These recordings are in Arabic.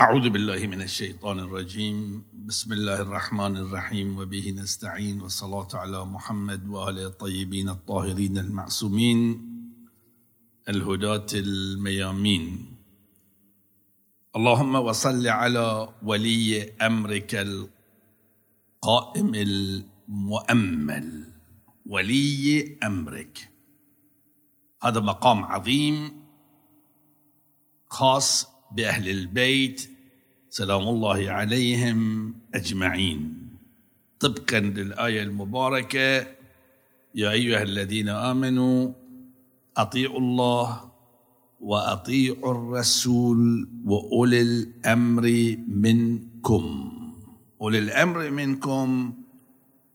أعوذ بالله من الشيطان الرجيم. بسم الله الرحمن الرحيم. وبه نستعين. والصلاة على محمد وآله الطيبين الطاهرين المعصومين. الهداة الميامين. اللهم وصل على ولي أمرك القائم المؤمل. ولي أمرك. هذا مقام عظيم خاص بأهل البيت سلام الله عليهم أجمعين. طبقا للآية المباركة يا أيها الذين آمنوا أطيعوا الله وأطيعوا الرسول وأولي الأمر منكم. أولي الأمر منكم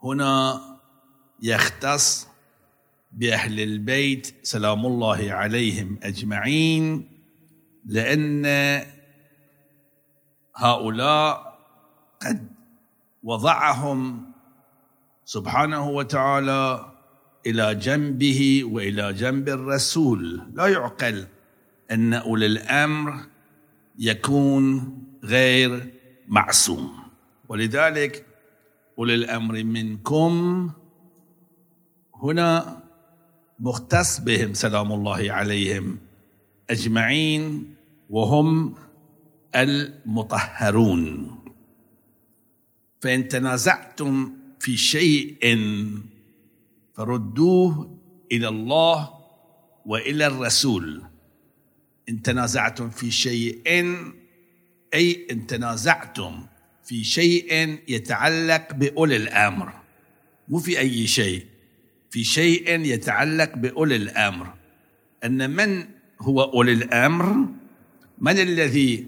هنا يختص بأهل البيت سلام الله عليهم أجمعين. لأن هؤلاء قد وضعهم سبحانه وتعالى إلى جنبه وإلى جنب الرسول. لا يعقل أن أولي الأمر يكون غير معصوم. ولذلك أولي الأمر منكم هنا مختص بهم سلام الله عليهم أجمعين. وهم المطهرون. فإن تنازعتم في شيء فردوه إلى الله وإلى الرسول. إن تنازعتم في شيء أي إن تنازعتم في شيء يتعلق بأولي الأمر. مو في أي شيء في شيء يتعلق بأولي الأمر. أن من هو أولي الأمر؟ من الذي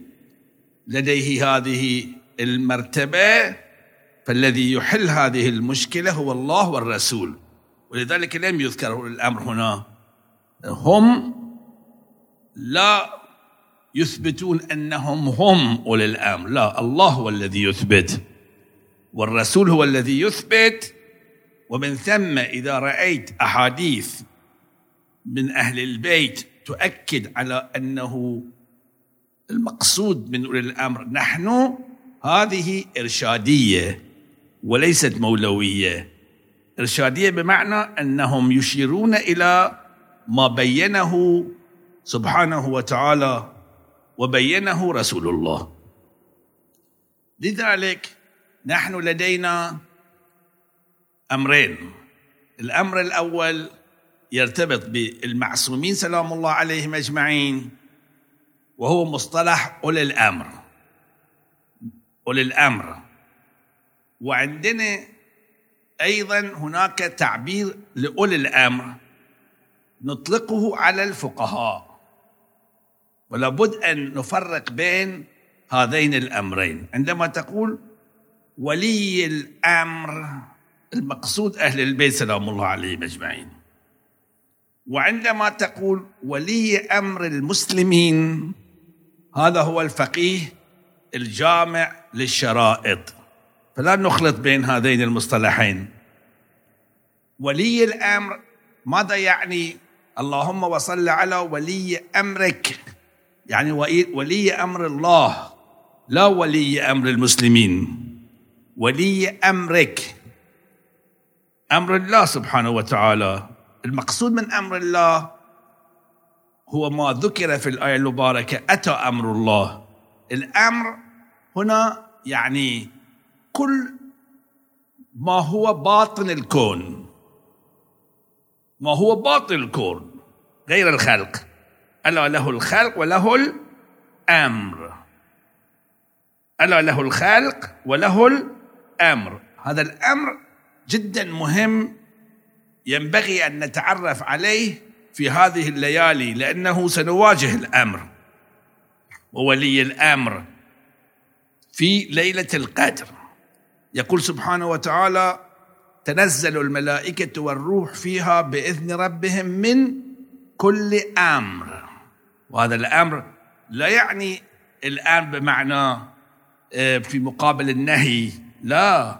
لديه هذه المرتبة؟ فالذي يحل هذه المشكلة هو الله والرسول. ولذلك لم يذكر الأمر هنا. هم لا يثبتون أنهم هم أولي الأمر. لا الله هو الذي يثبت والرسول هو الذي يثبت. ومن ثم إذا رأيت أحاديث من أهل البيت تؤكد على أنه المقصود من أولي الأمر نحن هذه إرشادية وليست مولوية. إرشادية بمعنى أنهم يشيرون إلى ما بينه سبحانه وتعالى وبينه رسول الله. لذلك نحن لدينا أمرين. الأمر الأول يرتبط بالمعصومين سلام الله عليهم أجمعين. وهو مصطلح أولي الأمر. أولي الأمر. وعندنا أيضا هناك تعبير لأولي الأمر نطلقه على الفقهاء. ولا بد أن نفرق بين هذين الأمرين. عندما تقول ولي الأمر المقصود أهل البيت سلام الله عليهم أجمعين. وعندما تقول ولي أمر المسلمين هذا هو الفقيه الجامع للشرائط. فلا نخلط بين هذين المصطلحين. ولي الأمر ماذا يعني؟ اللهم وصل على ولي أمرك. يعني ولي أمر الله لا ولي أمر المسلمين. ولي أمرك. أمر الله سبحانه وتعالى. المقصود من أمر الله هو ما ذكر في الآية المباركة أتى أمر الله. الأمر هنا يعني كل ما هو باطن الكون ما هو باطن الكون غير الخلق. ألا له الخلق وله الأمر. ألا له الخلق وله الأمر. هذا الأمر جدا مهم ينبغي أن نتعرف عليه في هذه الليالي لأنه سنواجه الأمر وولي الأمر في ليلة القدر. يقول سبحانه وتعالى تنزل الملائكة والروح فيها بإذن ربهم من كل أمر. وهذا الأمر لا يعني الآن بمعنى في مقابل النهي لا.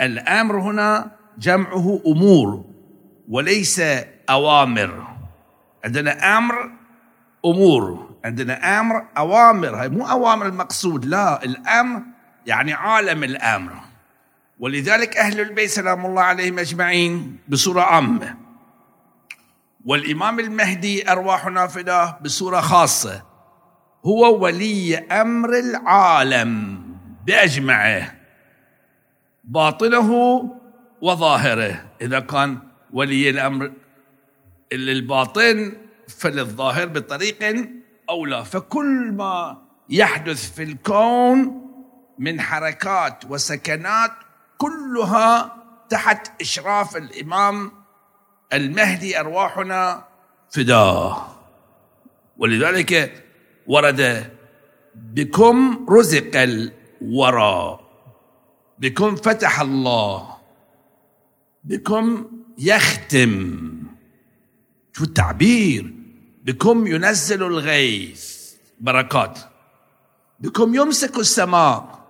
الأمر هنا جمعه أمور وليس أوامر. عندنا أمر أمور. عندنا أمر أوامر. هاي مو أوامر المقصود لا. الأمر يعني عالم الأمر. ولذلك أهل البيت سلام الله عليهم أجمعين بصوره عامة. والإمام المهدي ارواحنا فداه بصوره خاصة. هو ولي أمر العالم بأجمعه باطنه وظاهره. إذا كان ولي الأمر للباطن فللظاهر بطريق اولى فكل ما يحدث في الكون من حركات وسكنات كلها تحت إشراف الإمام المهدي أرواحنا فداه ولذلك ورد بكم رزق الورى بكم فتح الله بكم يختم. شو التعبير؟ بكم ينزل الغيث. بركات. بكم يمسك السماء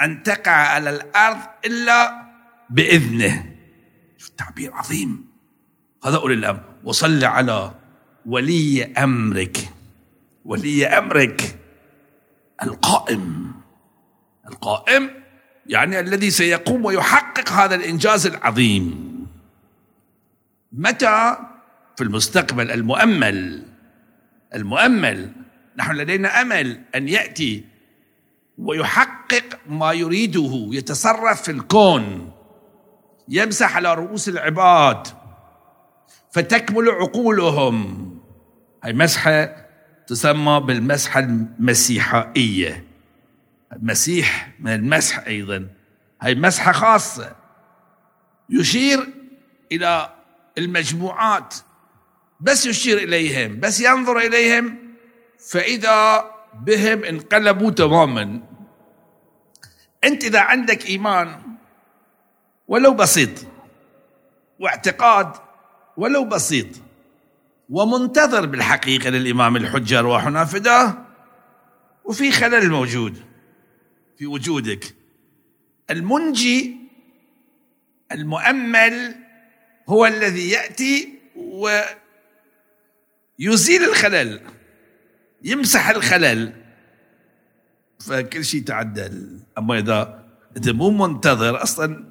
أن تقع على الأرض إلا بإذنه. شو التعبير عظيم. هذا أولي الأمر. وصل على ولي أمرك. ولي أمرك. القائم. القائم يعني الذي سيقوم ويحقق هذا الإنجاز العظيم. متى في المستقبل المؤمل. المؤمل. نحن لدينا أمل أن يأتي ويحقق ما يريده يتصرف في الكون. يمسح على رؤوس العباد. فتكمل عقولهم. هاي مسحة تسمى بالمسحة المسيحائية. المسيح من المسح أيضا. هاي مسحة خاصة. يشير إلى المجموعات بس يشير إليهم بس ينظر إليهم فإذا بهم انقلبوا تماما. أنت إذا عندك إيمان ولو بسيط واعتقاد ولو بسيط ومنتظر بالحقيقة للإمام الحجة ارواحنا فداه وفي خلل موجود في وجودك. المنجي المؤمل هو الذي يأتي ويزيل الخلل يمسح الخلل. فكل شيء تعدل. أما إذا أنت مو منتظر أصلا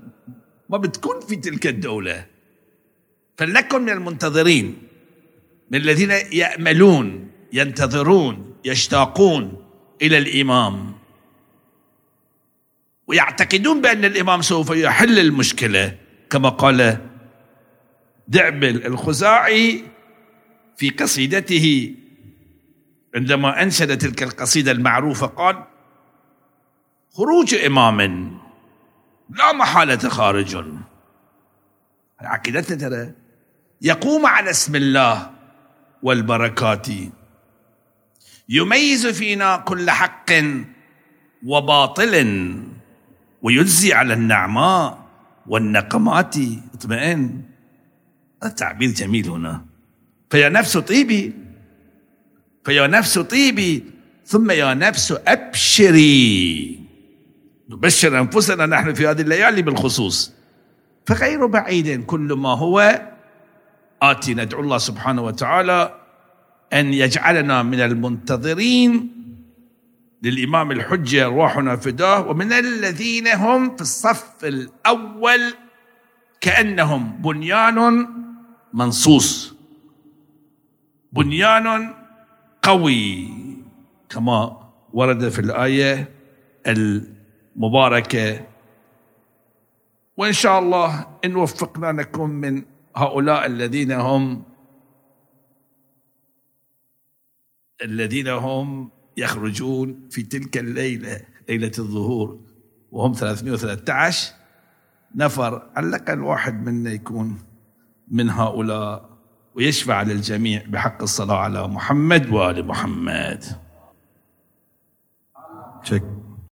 ما بتكون في تلك الدولة. فلنكن من المنتظرين من الذين يأملون ينتظرون يشتاقون إلى الإمام. ويعتقدون بأن الإمام سوف يحل المشكلة كما قال دعبل الخزاعي في قصيدته. عندما أنشد تلك القصيدة المعروفة قال خروج إمام لا محالة خارج. عقيدتنا ترى يقوم على اسم الله والبركات. يميز فينا كل حق وباطل ويجزي على النعماء والنقمات. اطمئن. التعبير جميل هنا. فيا نفس طيبي فيا نفس طيبي ثم يا نفس أبشري. نبشر أنفسنا نحن في هذه الليالي بالخصوص. فغير بعيد كل ما هو آتي ندعو الله سبحانه وتعالى أن يجعلنا من المنتظرين للإمام الحجة روحنا فداه ومن الذين هم في الصف الأول كأنهم بنيان منصوص. بنيان قوي. كما ورد في الآية المباركة وإن شاء الله إن وفقنا نكون من هؤلاء الذين هم الذين هم يخرجون في تلك الليلة ليلة الظهور وهم 313 نفر على الأقل واحد منا يكون من هؤلاء. ويشفع للجميع بحق الصلاة على محمد وآل محمد. شك